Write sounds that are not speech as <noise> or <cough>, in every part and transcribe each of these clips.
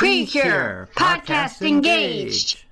Precure Podcast Engaged.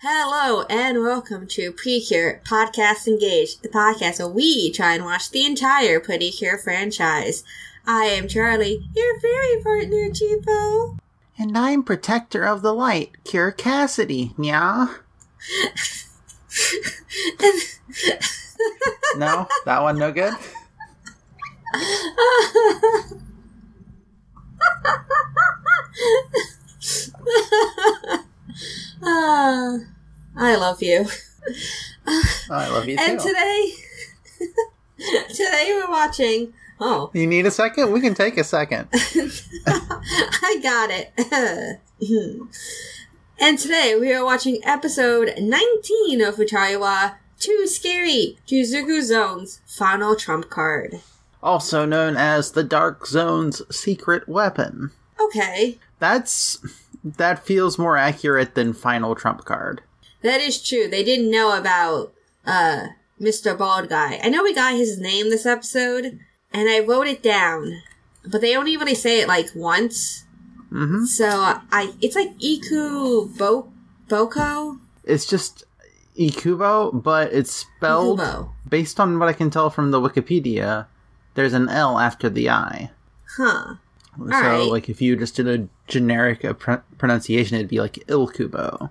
Hello and welcome to Precure Podcast Engaged, the podcast where we try and watch the entire Precure franchise. I am Charlie, your fairy partner, Chipo. And I'm Protector of the Light, Cure Cassidy. Yeah. <laughs> no, that one no good. Ah, I love you. I love you too. And today, <laughs> today we're watching. Oh, you need a second? We can take a second. <laughs> I got it. <laughs> and today we are watching episode 19 of Futariwa Too Scary Juzuku Zone's final trump card. Also known as the Dark Zone's secret weapon. Okay. That's that feels more accurate than final trump card. That is true. They didn't know about uh Mr. Bald Guy. I know we got his name this episode, and I wrote it down, but they only really say it like once. Mm-hmm. So I, it's like Iku Bo Boko. It's just Ikubo, but it's spelled Ikubo. based on what I can tell from the Wikipedia. There's an L after the I. Huh. so, right. like, if you just did a generic pr- pronunciation, it'd be like Ilkubo.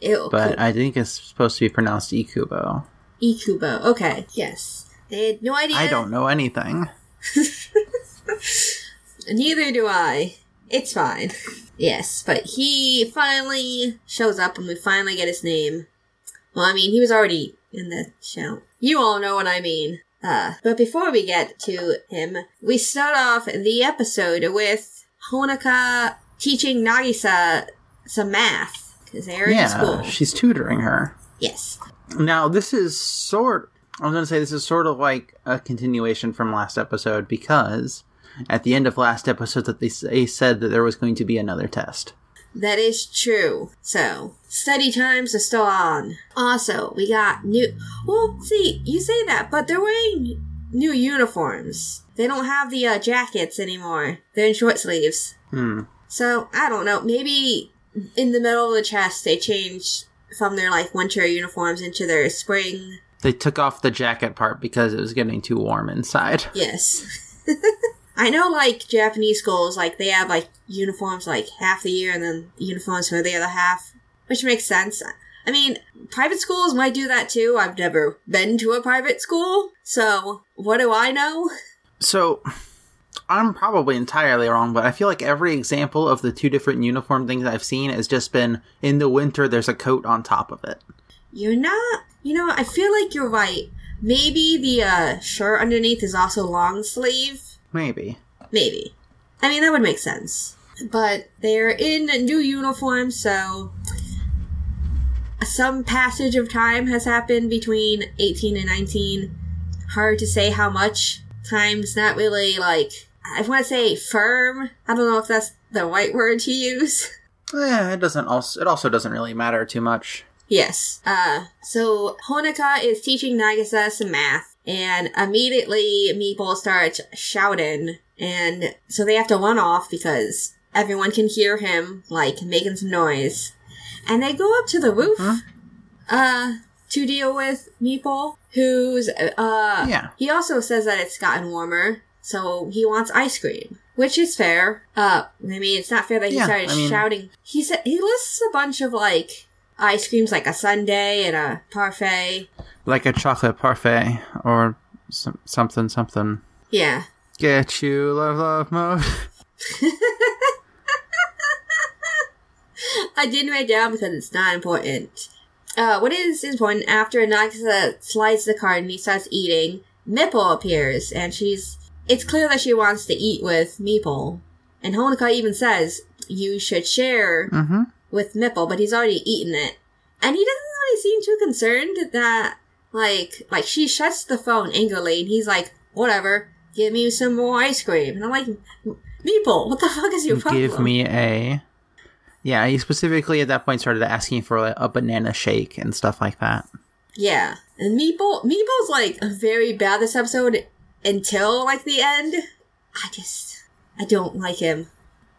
Ew, But I think it's supposed to be pronounced Ikubo. Ikubo. Okay. Yes. They had no idea. I don't know anything. <laughs> Neither do I. It's fine. Yes, but he finally shows up and we finally get his name. Well, I mean, he was already in the show. You all know what I mean. Uh, but before we get to him, we start off the episode with Honoka teaching Nagisa some math. Because they're in yeah, school. she's tutoring her. Yes. Now, this is sort. I was going to say this is sort of like a continuation from last episode because at the end of last episode that they, they said that there was going to be another test. That is true. So, study times are still on. Also, we got new. Well, see, you say that, but they're wearing new uniforms. They don't have the uh, jackets anymore. They're in short sleeves. Hmm. So, I don't know. Maybe in the middle of the test they changed from their like winter uniforms into their spring. They took off the jacket part because it was getting too warm inside. <laughs> Yes. <laughs> I know like Japanese schools, like they have like uniforms like half the year and then uniforms for the other half, which makes sense. I mean, private schools might do that too. I've never been to a private school, so what do I know? <laughs> So, I'm probably entirely wrong, but I feel like every example of the two different uniform things I've seen has just been in the winter, there's a coat on top of it. You're not, you know, I feel like you're right. Maybe the uh, shirt underneath is also long sleeve. Maybe. Maybe. I mean, that would make sense. But they're in new uniforms, so some passage of time has happened between 18 and 19. Hard to say how much. Time's not really like, I want to say firm. I don't know if that's the right word to use. <laughs> Eh, it doesn't also it also doesn't really matter too much. Yes. Uh, so Honoka is teaching Nagisa some math, and immediately Meeple starts shouting, and so they have to run off because everyone can hear him, like, making some noise. And they go up to the roof, Huh? uh, to deal with Meeple, who's, uh, Yeah. he also says that it's gotten warmer, so he wants ice cream. Which is fair. Uh, I mean, it's not fair that he Yeah, started I mean- shouting. He said, he lists a bunch of, like, ice creams, like a sundae and a parfait. Like a chocolate parfait or some, something something. Yeah. Get you love love mode. <laughs> I didn't write down because it's not important. Uh, what is important after Nagisa slides the card and he starts eating, Mipple appears and she's. It's clear that she wants to eat with Meeple. And Honoka even says, you should share mm-hmm. with Mipple, but he's already eaten it. And he doesn't really seem too concerned that, like, like she shuts the phone angrily and he's like, whatever, give me some more ice cream. And I'm like, Meeple, what the fuck is your problem? Give me a. Yeah, he specifically at that point started asking for like, a banana shake and stuff like that. Yeah. And Meeple, Meeple's like very bad this episode until like the end. I just, I don't like him.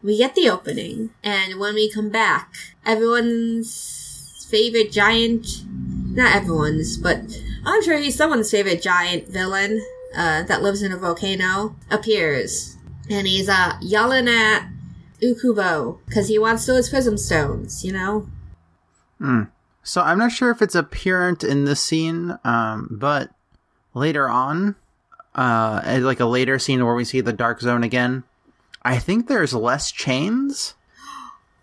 We get the opening, and when we come back, everyone's favorite giant, not everyone's, but I'm sure he's someone's favorite giant villain, uh, that lives in a volcano, appears. And he's, uh, yelling at Ukubo, cause he wants those prism stones, you know? Hmm. So I'm not sure if it's apparent in this scene, um, but later on, uh, like a later scene where we see the dark zone again, I think there's less chains.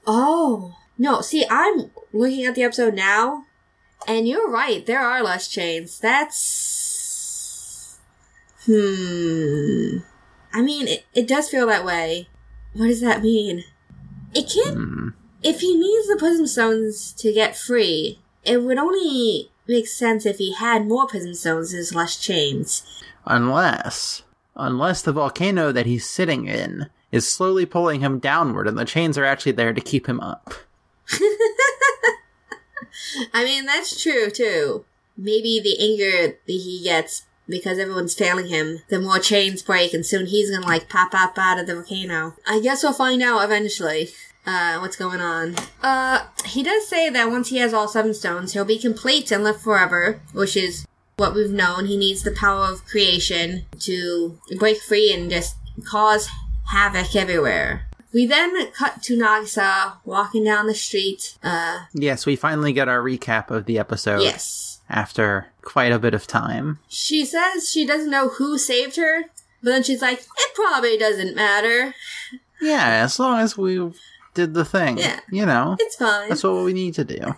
Oh. No, see, I'm looking at the episode now, and you're right, there are less chains. That's. Hmm. I mean, it, it does feel that way. What does that mean? It can't. If he needs the prism stones to get free, it would only make sense if he had more prism stones as less chains. Unless, unless the volcano that he's sitting in is slowly pulling him downward and the chains are actually there to keep him up. <laughs> I mean, that's true too. Maybe the anger that he gets because everyone's failing him, the more chains break, and soon he's gonna like pop up out of the volcano. I guess we'll find out eventually. Uh, what's going on? Uh, he does say that once he has all seven stones, he'll be complete and live forever, which is what we've known. He needs the power of creation to break free and just cause havoc everywhere. We then cut to Nagisa walking down the street. Uh, Yes, we finally get our recap of the episode yes. after quite a bit of time. She says she doesn't know who saved her, but then she's like, it probably doesn't matter. Yeah, as long as we did the thing. Yeah. You know, It's fine. that's what we need to do. <laughs>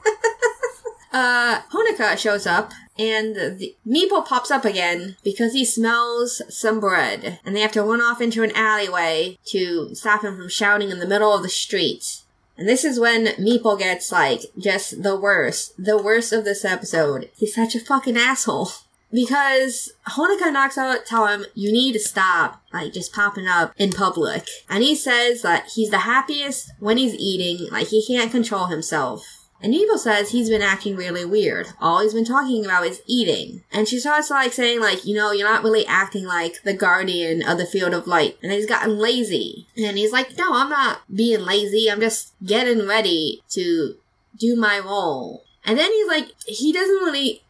Uh, Honoka shows up, and the Meeple pops up again because he smells some bread, and they have to run off into an alleyway to stop him from shouting in the middle of the street. And this is when Meeple gets, like, just the worst. The worst of this episode. He's such a fucking asshole. <laughs> Because Honoka knocks out, tell him, you need to stop, like, just popping up in public. And he says that he's the happiest when he's eating, like, he can't control himself. And Evil says he's been acting really weird. All he's been talking about is eating. And she starts like saying like, you know, you're not really acting like the guardian of the field of light. And he's gotten lazy. And he's like, no, I'm not being lazy. I'm just getting ready to do my role. And then he's like, he doesn't really,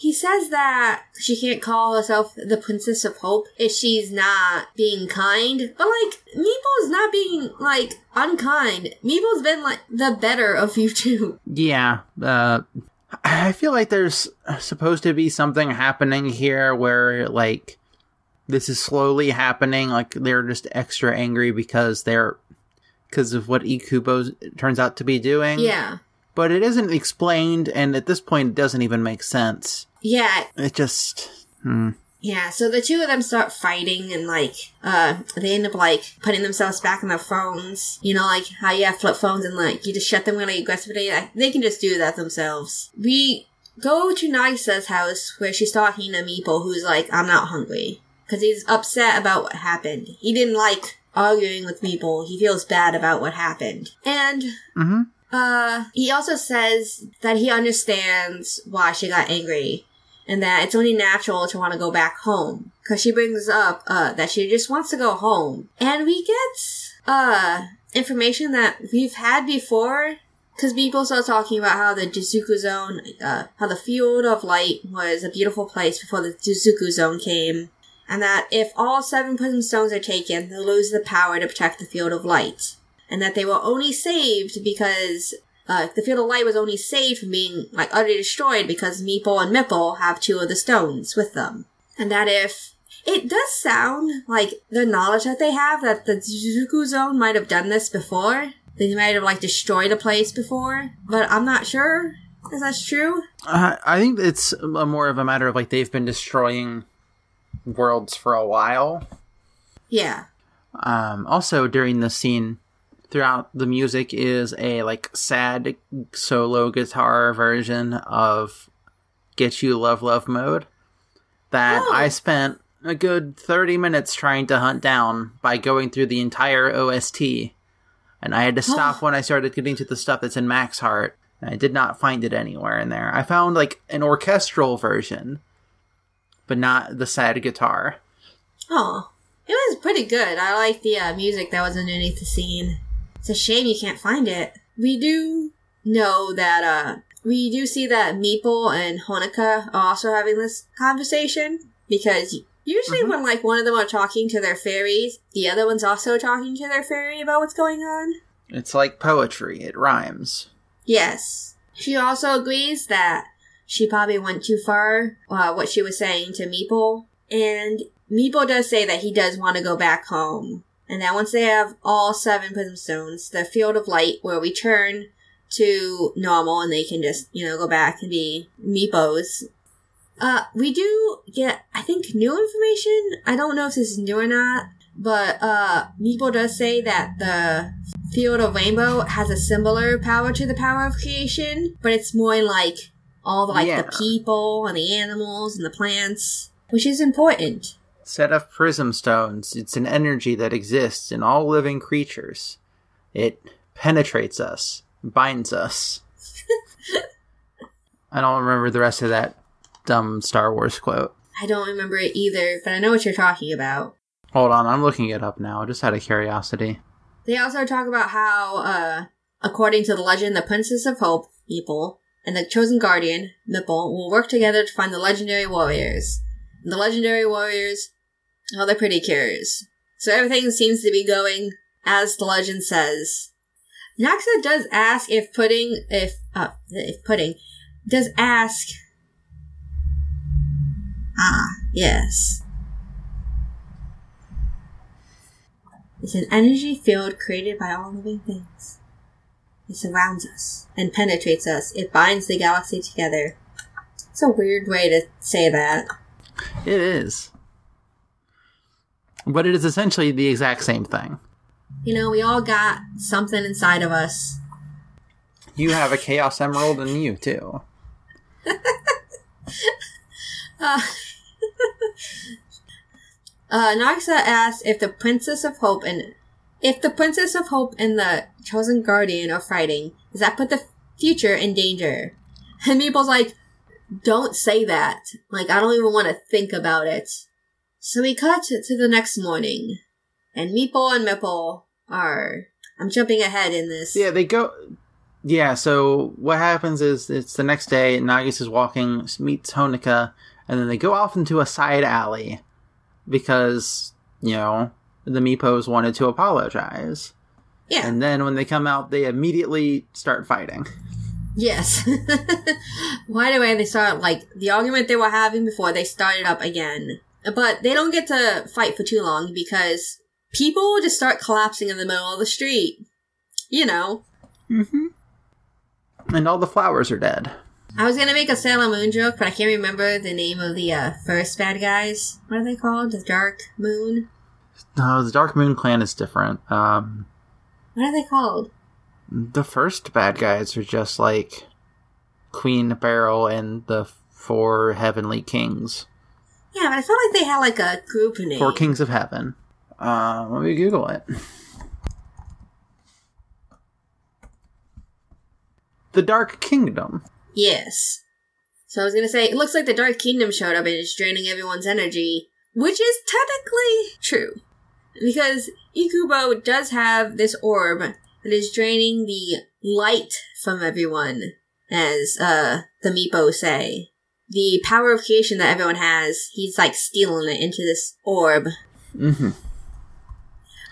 he says that she can't call herself the Princess of Hope if she's not being kind. But like, Meeple's not being like unkind. Meeple's been like the better of you two. <laughs> Yeah, uh, I feel like there's supposed to be something happening here where, like, this is slowly happening. Like, they're just extra angry because they're. Because of what Ikubo turns out to be doing. Yeah. But it isn't explained, and at this point, it doesn't even make sense. Yeah. It just. Hmm. Yeah. So the two of them start fighting and like, uh, they end up like putting themselves back on their phones. You know, like how you have flip phones and like you just shut them really aggressively. Like, they can just do that themselves. We go to Nagisa's house where she's talking to Meeple who's like, I'm not hungry. Cause he's upset about what happened. He didn't like arguing with Meeple. He feels bad about what happened. And hmm uh, he also says that he understands why she got angry and that it's only natural to want to go back home. Cause she brings up, uh, that she just wants to go home. And we get, uh, information that we've had before. Cause people start talking about how the Juzuku Zone, uh, how the Field of Light was a beautiful place before the Juzuku Zone came. And that if all seven prism stones are taken, they'll lose the power to protect the Field of Light and that they were only saved because uh, the field of light was only saved from being like utterly destroyed because Meeple and Mipple have two of the stones with them, and that if it does sound like the knowledge that they have that the Zuzuku Zone might have done this before, they might have like destroyed a place before, but I'm not sure if that's true. Uh, I think it's a more of a matter of like they've been destroying worlds for a while. Yeah, Um, also, during the scene, throughout the music is a like sad solo guitar version of "Get You Love Love Mode" that Oh. I spent a good 30 minutes trying to hunt down by going through the entire OST. And I had to stop <sighs> when I started getting to the stuff that's in Max Heart. And I did not find it anywhere in there. I found like an orchestral version, but not the sad guitar. Oh, it was pretty good. I like the uh, music that was underneath the scene. It's a shame you can't find it. We do know that uh we do see that Meeple and Honoka are also having this conversation because usually when like one of them are talking to their fairies, the other one's also talking to their fairy about what's going on. It's like poetry, it rhymes. Yes. She also agrees that she probably went too far, uh, what she was saying to Meeple. And Meeple does say that he does want to go back home. And that once they have all seven prism stones, the field of light will return to normal and they can just, you know, go back and be Meepos. Uh, we do get, I think, new information. I don't know if this is new or not, but, uh, Meeple does say that the field of rainbow has a similar power to the power of creation, but it's more like all the, like Yeah. the people and the animals and the plants, which is important. Set of prism stones, it's an energy that exists in all living creatures. It penetrates us, binds us. <laughs> I don't remember the rest of that dumb Star Wars quote. I don't remember it either, but I know what you're talking about. Hold on, I'm looking it up now, just out of curiosity. They also talk about how, uh, according to the legend, the Princess of Hope, Meeple, and the Chosen Guardian, Nipple, will work together to find the legendary warriors. And the legendary warriors, oh, they're pretty curious. So everything seems to be going as the legend says. Naxa does ask if pudding, if, uh, if pudding, does ask, ah, yes. It's an energy field created by all living things. It surrounds us and penetrates us. It binds the galaxy together. It's a weird way to say that. It is. But it is essentially the exact same thing. You know, we all got something inside of us. You have a Chaos Emerald and you too. <laughs> Uh, <laughs> uh, Naxa asks if the Princess of Hope and if the Princess of Hope and the Chosen Guardian are fighting, does that put the future in danger? And Meeple's like, don't say that. Like, I don't even want to think about it. So we cut to the next morning, and Meeple and Mipple are. I'm jumping ahead in this. Yeah, they go. Yeah, so what happens is it's the next day, Nagis is walking, meets Honoka, and then they go off into a side alley because, you know, the Meepos wanted to apologize. Yeah. And then when they come out, they immediately start fighting. Yes. Right away, they start, like, the argument they were having before, they started up again. But they don't get to fight for too long because people just start collapsing in the middle of the street. You know. Mm-hmm. And all the flowers are dead. I was gonna make a Sailor Moon joke, but I can't remember the name of the uh, first bad guys. What are they called? The Dark Moon? No, the Dark Moon Clan is different. Um, What are they called? the first bad guys are just like Queen Beryl and the four heavenly kings. Yeah, but I felt like they had like a group name. Four kings of heaven. Uh, let me Google it. The Dark Kingdom. Yes. So I was gonna say, it looks like the Dark Kingdom showed up and is draining everyone's energy, which is technically true. Because Ikubo does have this orb that is draining the light from everyone, as uh the Meepo say. The power of creation that everyone has, he's like stealing it into this orb. Mm-hmm.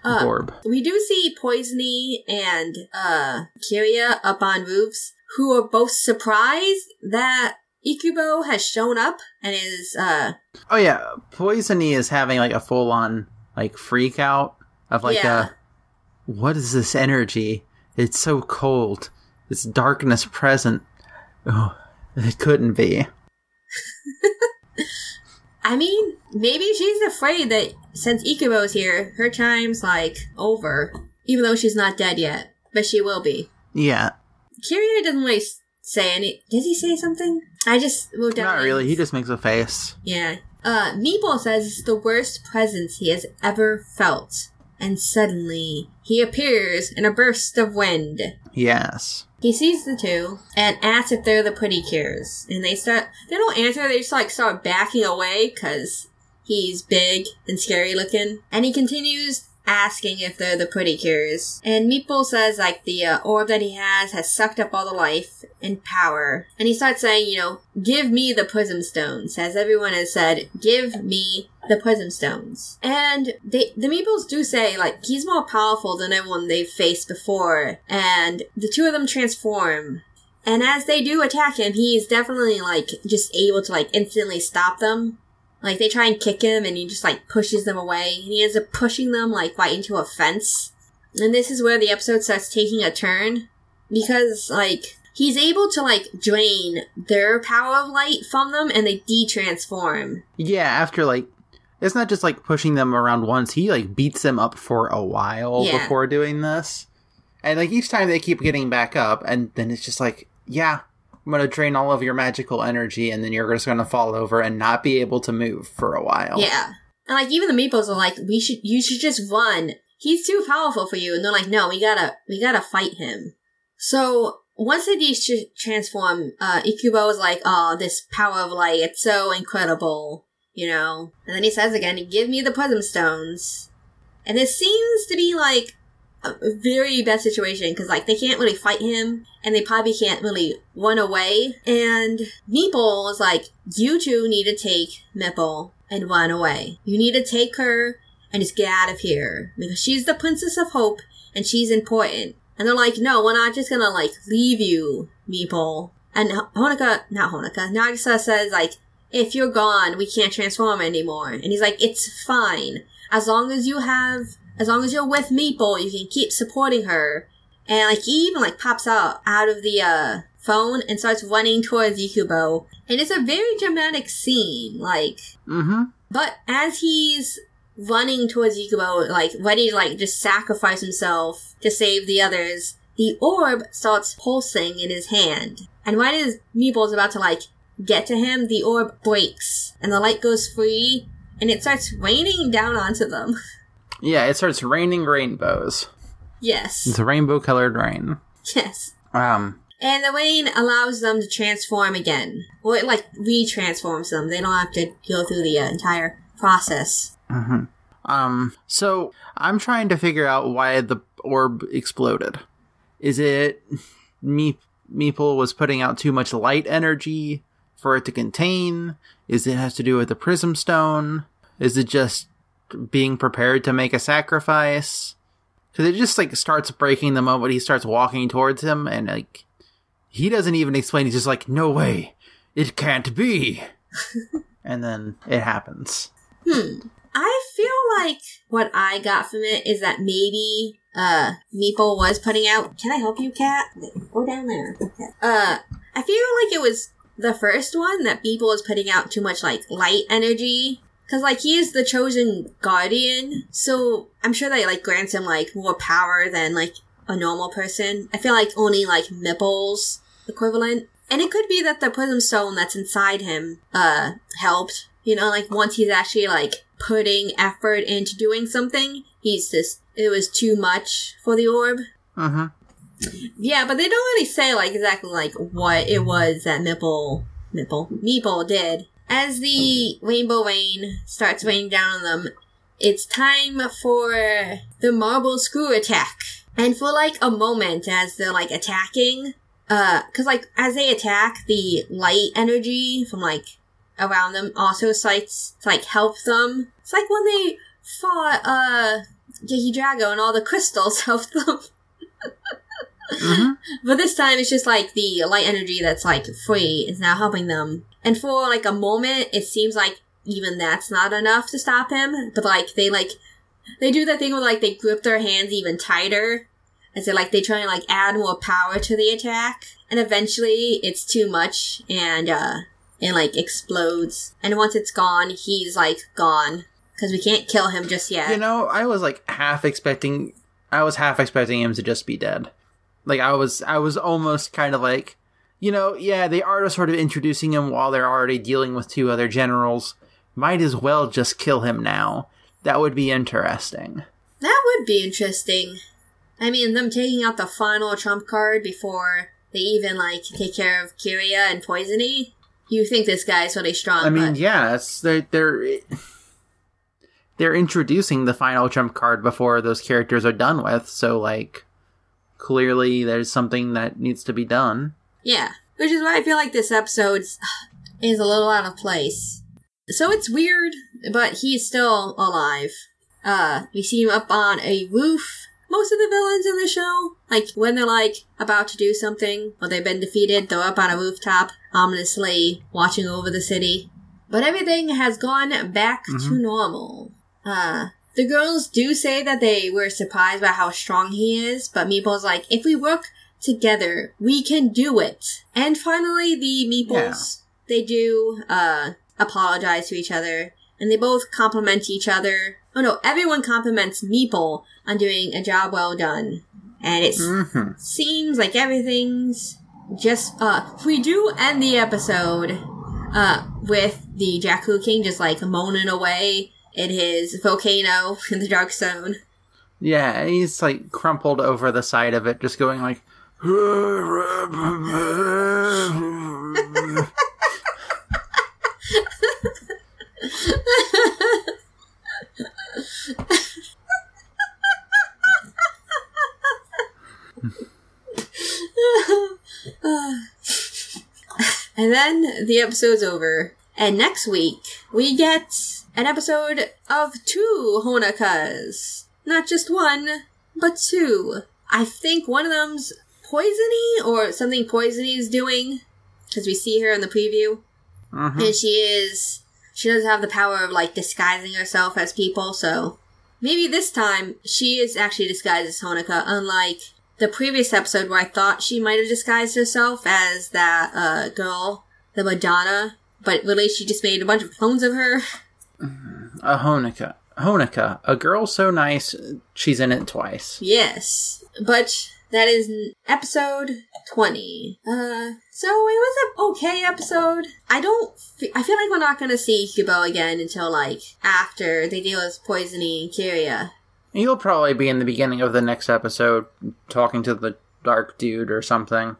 Uh, Orb. we do see Poisony and uh Kiria up on roofs who are both surprised that Ikubo has shown up and is uh Oh yeah, Poisony is having like a full on like freak out of like Yeah. a what is this energy? It's so cold. It's darkness present. Oh, it couldn't be. I mean, maybe she's afraid that since Ikubo's here, her time's like over. Even though she's not dead yet. But she will be. Yeah, Kiria doesn't really say any does he say something? I just wrote down not really. He just makes a face. Yeah. Uh, Meeple says it's the worst presence he has ever felt. And suddenly, he appears in a burst of wind. Yes. He sees the two and asks if they're the pretty cures. And they start, they don't answer, they just like start backing away because he's big and scary looking. And he continues asking if they're the pretty cures. And Meeple says like the uh, orb that he has has sucked up all the life and power. And he starts saying, you know, give me the prism stones, as everyone has said, give me the prism stones. And they, the Meeples do say like he's more powerful than everyone they've faced before. And the two of them transform. And as they do attack him, he's definitely like just able to like instantly stop them like they try and kick him and he just like pushes them away and he ends up pushing them like right into a fence. And this is where the episode starts taking a turn because like he's able to like drain their power of light from them and they de-transform. Yeah, after like it's not just like pushing them around once, he like beats them up for a while Yeah. before doing this. And like each time they keep getting back up and then it's just like, yeah, I'm gonna drain all of your magical energy and then you're just gonna fall over and not be able to move for a while. Yeah. And like even the meeples are like, we should you should just run. He's too powerful for you. And they're like, no, we gotta we gotta fight him. So once they de- transform, uh, Ikubo is like, oh, this power of light, it's so incredible, you know? And then he says again, give me the prism stones. And it seems to be like very bad situation because like they can't really fight him and they probably can't really run away. And Meeple is like, you two need to take Meeple and run away. You need to take her and just get out of here because she's the princess of hope and she's important. And they're like, no, we're not just gonna like leave you, Meeple. And Honoka, not Honoka, Nagisa says like, if you're gone, we can't transform anymore. And he's like, it's fine. As long as you have, as long as you're with Meeple, you can keep supporting her. And like, he even like pops out, out of the, uh, phone and starts running towards Ikubo. And it's a very dramatic scene, like, Mm-hmm. but as he's running towards Ikubo, like ready to like just sacrifice himself to save the others, the orb starts pulsing in his hand. And right as Meeple's about to like get to him, the orb breaks and the light goes free and it starts raining down onto them. <laughs> Yeah, it starts raining rainbows. yes. It's a rainbow colored rain. Yes. Um And the rain allows them to transform again. Or it like re-transforms them. They don't have to go through the uh, entire process. Um, so I'm trying to figure out why the orb exploded. Is it me Meeple was putting out too much light energy for it to contain? Is it has to do with the prism stone? Is it just being prepared to make a sacrifice? Because it just like starts breaking the moment he starts walking towards him, and like he doesn't even explain. He's just like, "No way, it can't be," <laughs> and then it happens. I feel like what I got from it is that maybe uh Meeple was putting out Can I help you, cat? Go down there. Okay. Uh I feel like it was the first one that Meeple was putting out too much like light energy. Cause like he is the chosen guardian, so I'm sure that like grants him like more power than like a normal person. I feel like only like mipple's equivalent. And it could be that the prism stone that's inside him uh helped. You know, like once he's actually like putting effort into doing something, he's just it was too much for the orb. uh-huh Yeah, but they don't really say like exactly like what it was that Mipple Mipple Meeple did. As the rainbow rain starts raining down on them, it's time for the marble screw attack. And for like a moment as they're like attacking, uh, cause like as they attack, the light energy from like around them also starts to like help them. It's like when they fought, uh, Geki Drago and all the crystals <laughs> helped them. Mm-hmm. But this time it's just like the light energy that's like free is now helping them. And for like a moment, it seems like even that's not enough to stop him. But like they like they do that thing where like they grip their hands even tighter. And so like they try and like add more power to the attack. And eventually it's too much and uh it like explodes. And once it's gone, he's like gone. Cause we can't kill him just yet. You know, I was like half expecting I was half expecting him to just be dead. Like I was I was almost kind of like you know, yeah, they are sort of introducing him while they're already dealing with two other generals. might as well just kill him now. That would be interesting. That would be interesting. I mean, them taking out the final trump card before they even like take care of Kiria and Poisony. You think this guy's really strong? I mean, but yeah, it's they're they're they're introducing the final trump card before those characters are done with. So like, clearly there's something that needs to be done. Yeah, which is why I feel like this episode is a little out of place. So it's weird, but he's still alive. Uh, we see him up on a roof. Most of the villains in the show, like when they're like about to do something or they've been defeated, they're up on a rooftop, ominously watching over the city. But everything has gone back to normal. Uh, the girls do say that they were surprised by how strong he is, but Meeple's like, if we work together, we can do it. And finally, the Meeples, they do, uh, apologize to each other, and they both compliment each other. Oh no, everyone compliments Meeple on doing a job well done. And it hmm seems like everything's just, uh, we do end the episode, uh, with the Jaaku King just like moaning away in his volcano <laughs> in the dark zone. Yeah, he's like crumpled over the side of it, just going like. And then the episode's over. And next week, we get an episode of two Honokas. Not just one, but two. I think one of them's Poisony or something Poisony is doing. Because we see her in the preview. Mhm. And she is. She doesn't have the power of, like, disguising herself as people, so. Maybe this time she is actually disguised as Honoka, unlike the previous episode where I thought she might have disguised herself as that uh, girl, the Madonna, but really she just made a bunch of clones of her. <laughs> A Honoka. Honoka, a girl so nice, she's in it twice. Yes, but that is episode twenty. Uh, so it was an okay episode. I don't. F- I feel like we're not gonna see Kubo again until like after they deal with Poisony and Kiria. He'll probably be in the beginning of the next episode talking to the dark dude or something.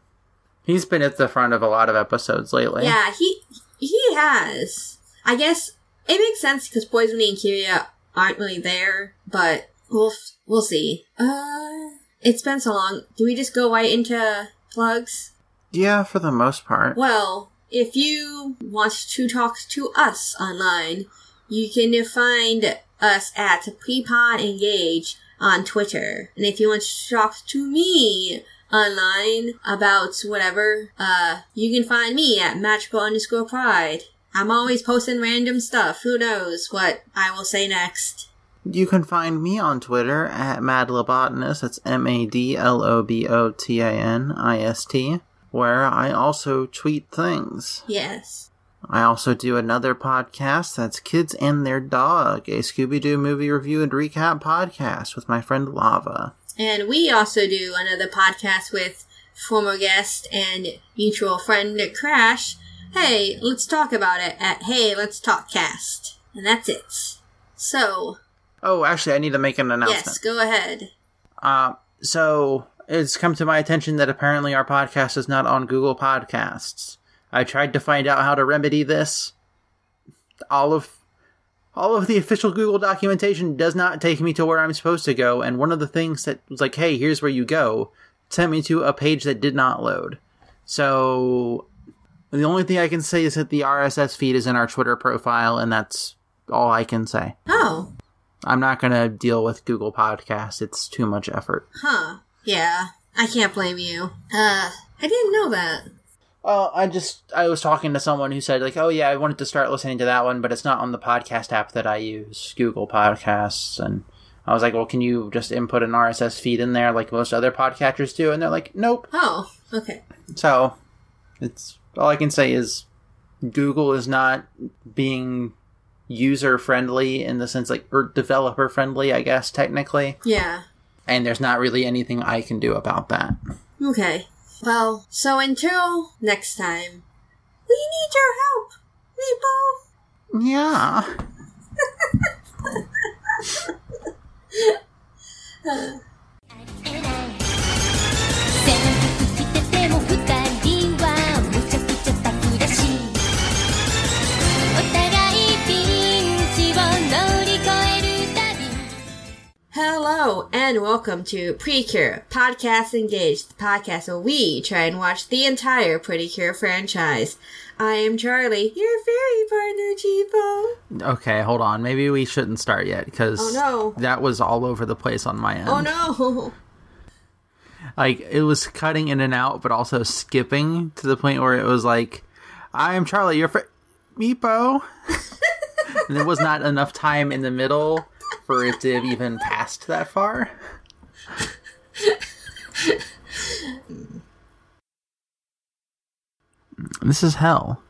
He's been at the front of a lot of episodes lately. Yeah, he he has. I guess it makes sense because Poisony and Kiria aren't really there, but we'll f- we'll see. Uh, it's been so long. Do we just go right into plugs? Yeah, for the most part. Well, if you want to talk to us online, you can find us at Prepod Engage on Twitter. And if you want to talk to me online about whatever, uh, you can find me at magical underscore pride. I'm always posting random stuff. Who knows what I will say next. You can find me on Twitter at madlobotanist. That's M A D L O B O T A N I S T, where I also tweet things. Yes. I also do another podcast that's Kids and Their Dog, a Scooby Doo movie review and recap podcast with my friend Lava. And we also do another podcast with former guest and mutual friend Crash. Hey, let's talk about it at Hey, Let's Talk Cast. And that's it. So, Oh, actually, I need to make an announcement. yes, go ahead. Uh, so it's come to my attention that apparently our podcast is not on Google Podcasts. I tried to find out how to remedy this. All of all of the official Google documentation does not take me to where I'm supposed to go, and one of the things that was like, "Hey, here's where you go," sent me to a page that did not load. So the only thing I can say is that the RSS feed is in our Twitter profile, and that's all I can say. Oh, I'm not gonna deal with Google Podcasts; it's too much effort. huh. Yeah, I can't blame you. Uh, I didn't know that. Well, I just I was talking to someone who said like, "Oh yeah, I wanted to start listening to that one, but it's not on the podcast app that I use, Google Podcasts." And I was like, "Well, can you just input an RSS feed in there like most other podcatchers do?" And they're like, "Nope." Oh, okay. So, it's all I can say is Google is not being user friendly in the sense like or developer friendly, I guess technically, Yeah. and there's not really anything I can do about that. Okay. Well, so until next time, we need your help, people. Yeah. 制 <laughs> <laughs> and welcome to Precure Podcast Engaged, the podcast where we try and watch the entire Pretty Cure franchise. I am Charlie, your fairy partner, Chipo. Okay, hold on. Maybe we shouldn't start yet because Oh, no. that was all over the place on my end. Oh no! <laughs> Like it was cutting in and out, but also skipping to the point where it was like, "I am Charlie, your fr- Meepo," <laughs> and there was not enough time in the middle for it to have even passed that far. This is hell.